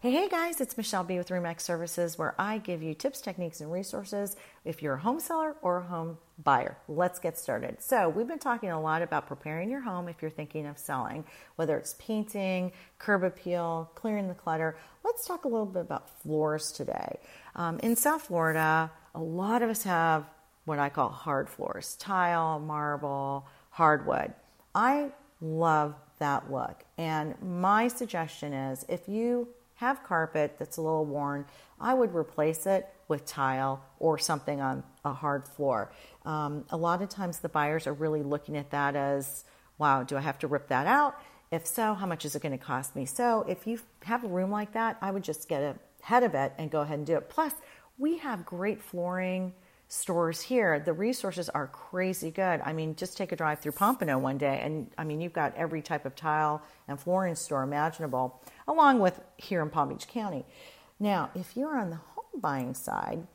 Hey, hey guys, it's Michele Bee with Remax Services, where I give you tips, techniques, and resources if you're a home seller or a home buyer. Let's get started. So, we've been talking a lot about preparing your home if you're thinking of selling, whether it's painting, curb appeal, clearing the clutter. Let's talk a little bit about floors today. Um, in South Florida, a lot of us have what I call hard floors tile, marble, hardwood. I love that look. And my suggestion is if you have carpet that's a little worn, I would replace it with tile or something on a hard floor. Um, a lot of times the buyers are really looking at that as, wow, do I have to rip that out? If so, how much is it going to cost me? So if you have a room like that, I would just get ahead of it and go ahead and do it. Plus, we have great flooring stores here, the resources are crazy good. I mean, just take a drive through Pompano one day, and I mean, you've got every type of tile and flooring store imaginable, along with here in Palm Beach County. Now, if you're on the home buying side,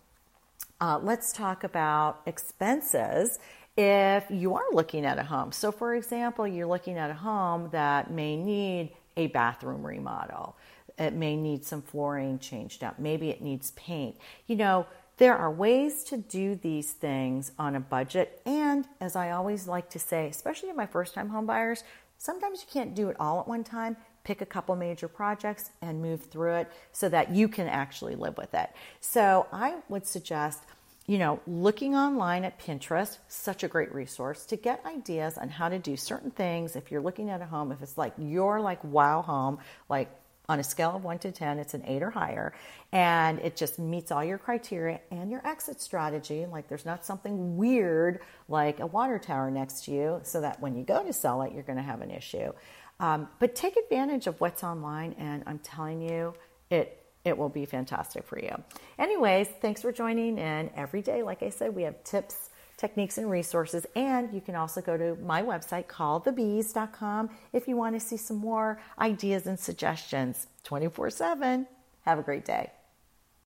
uh, let's talk about expenses if you are looking at a home. So, for example, you're looking at a home that may need a bathroom remodel. It may need some flooring changed out. Maybe it needs paint. You know, there are ways to do these things on a budget. And as I always like to say, especially to my first time home buyers, sometimes you can't do it all at one time. Pick a couple major projects and move through it so that you can actually live with it. So I would suggest you know, looking online at Pinterest, such a great resource to get ideas on how to do certain things. If you're looking at a home, if it's like your like wow home, like on a scale of 1 to 10 it's an 8 or higher and it just meets all your criteria and your exit strategy. Like there's not something weird like a water tower next to you so that when you go to sell it you're going to have an issue. Um, but take advantage of what's online and i'm telling you it it will be fantastic for you. Anyways thanks for joining in every day. Like i said we have tips techniques and resources. And you can also go to my website, callthebees.com, if you want to see some more ideas and suggestions 24 7. Have a great day.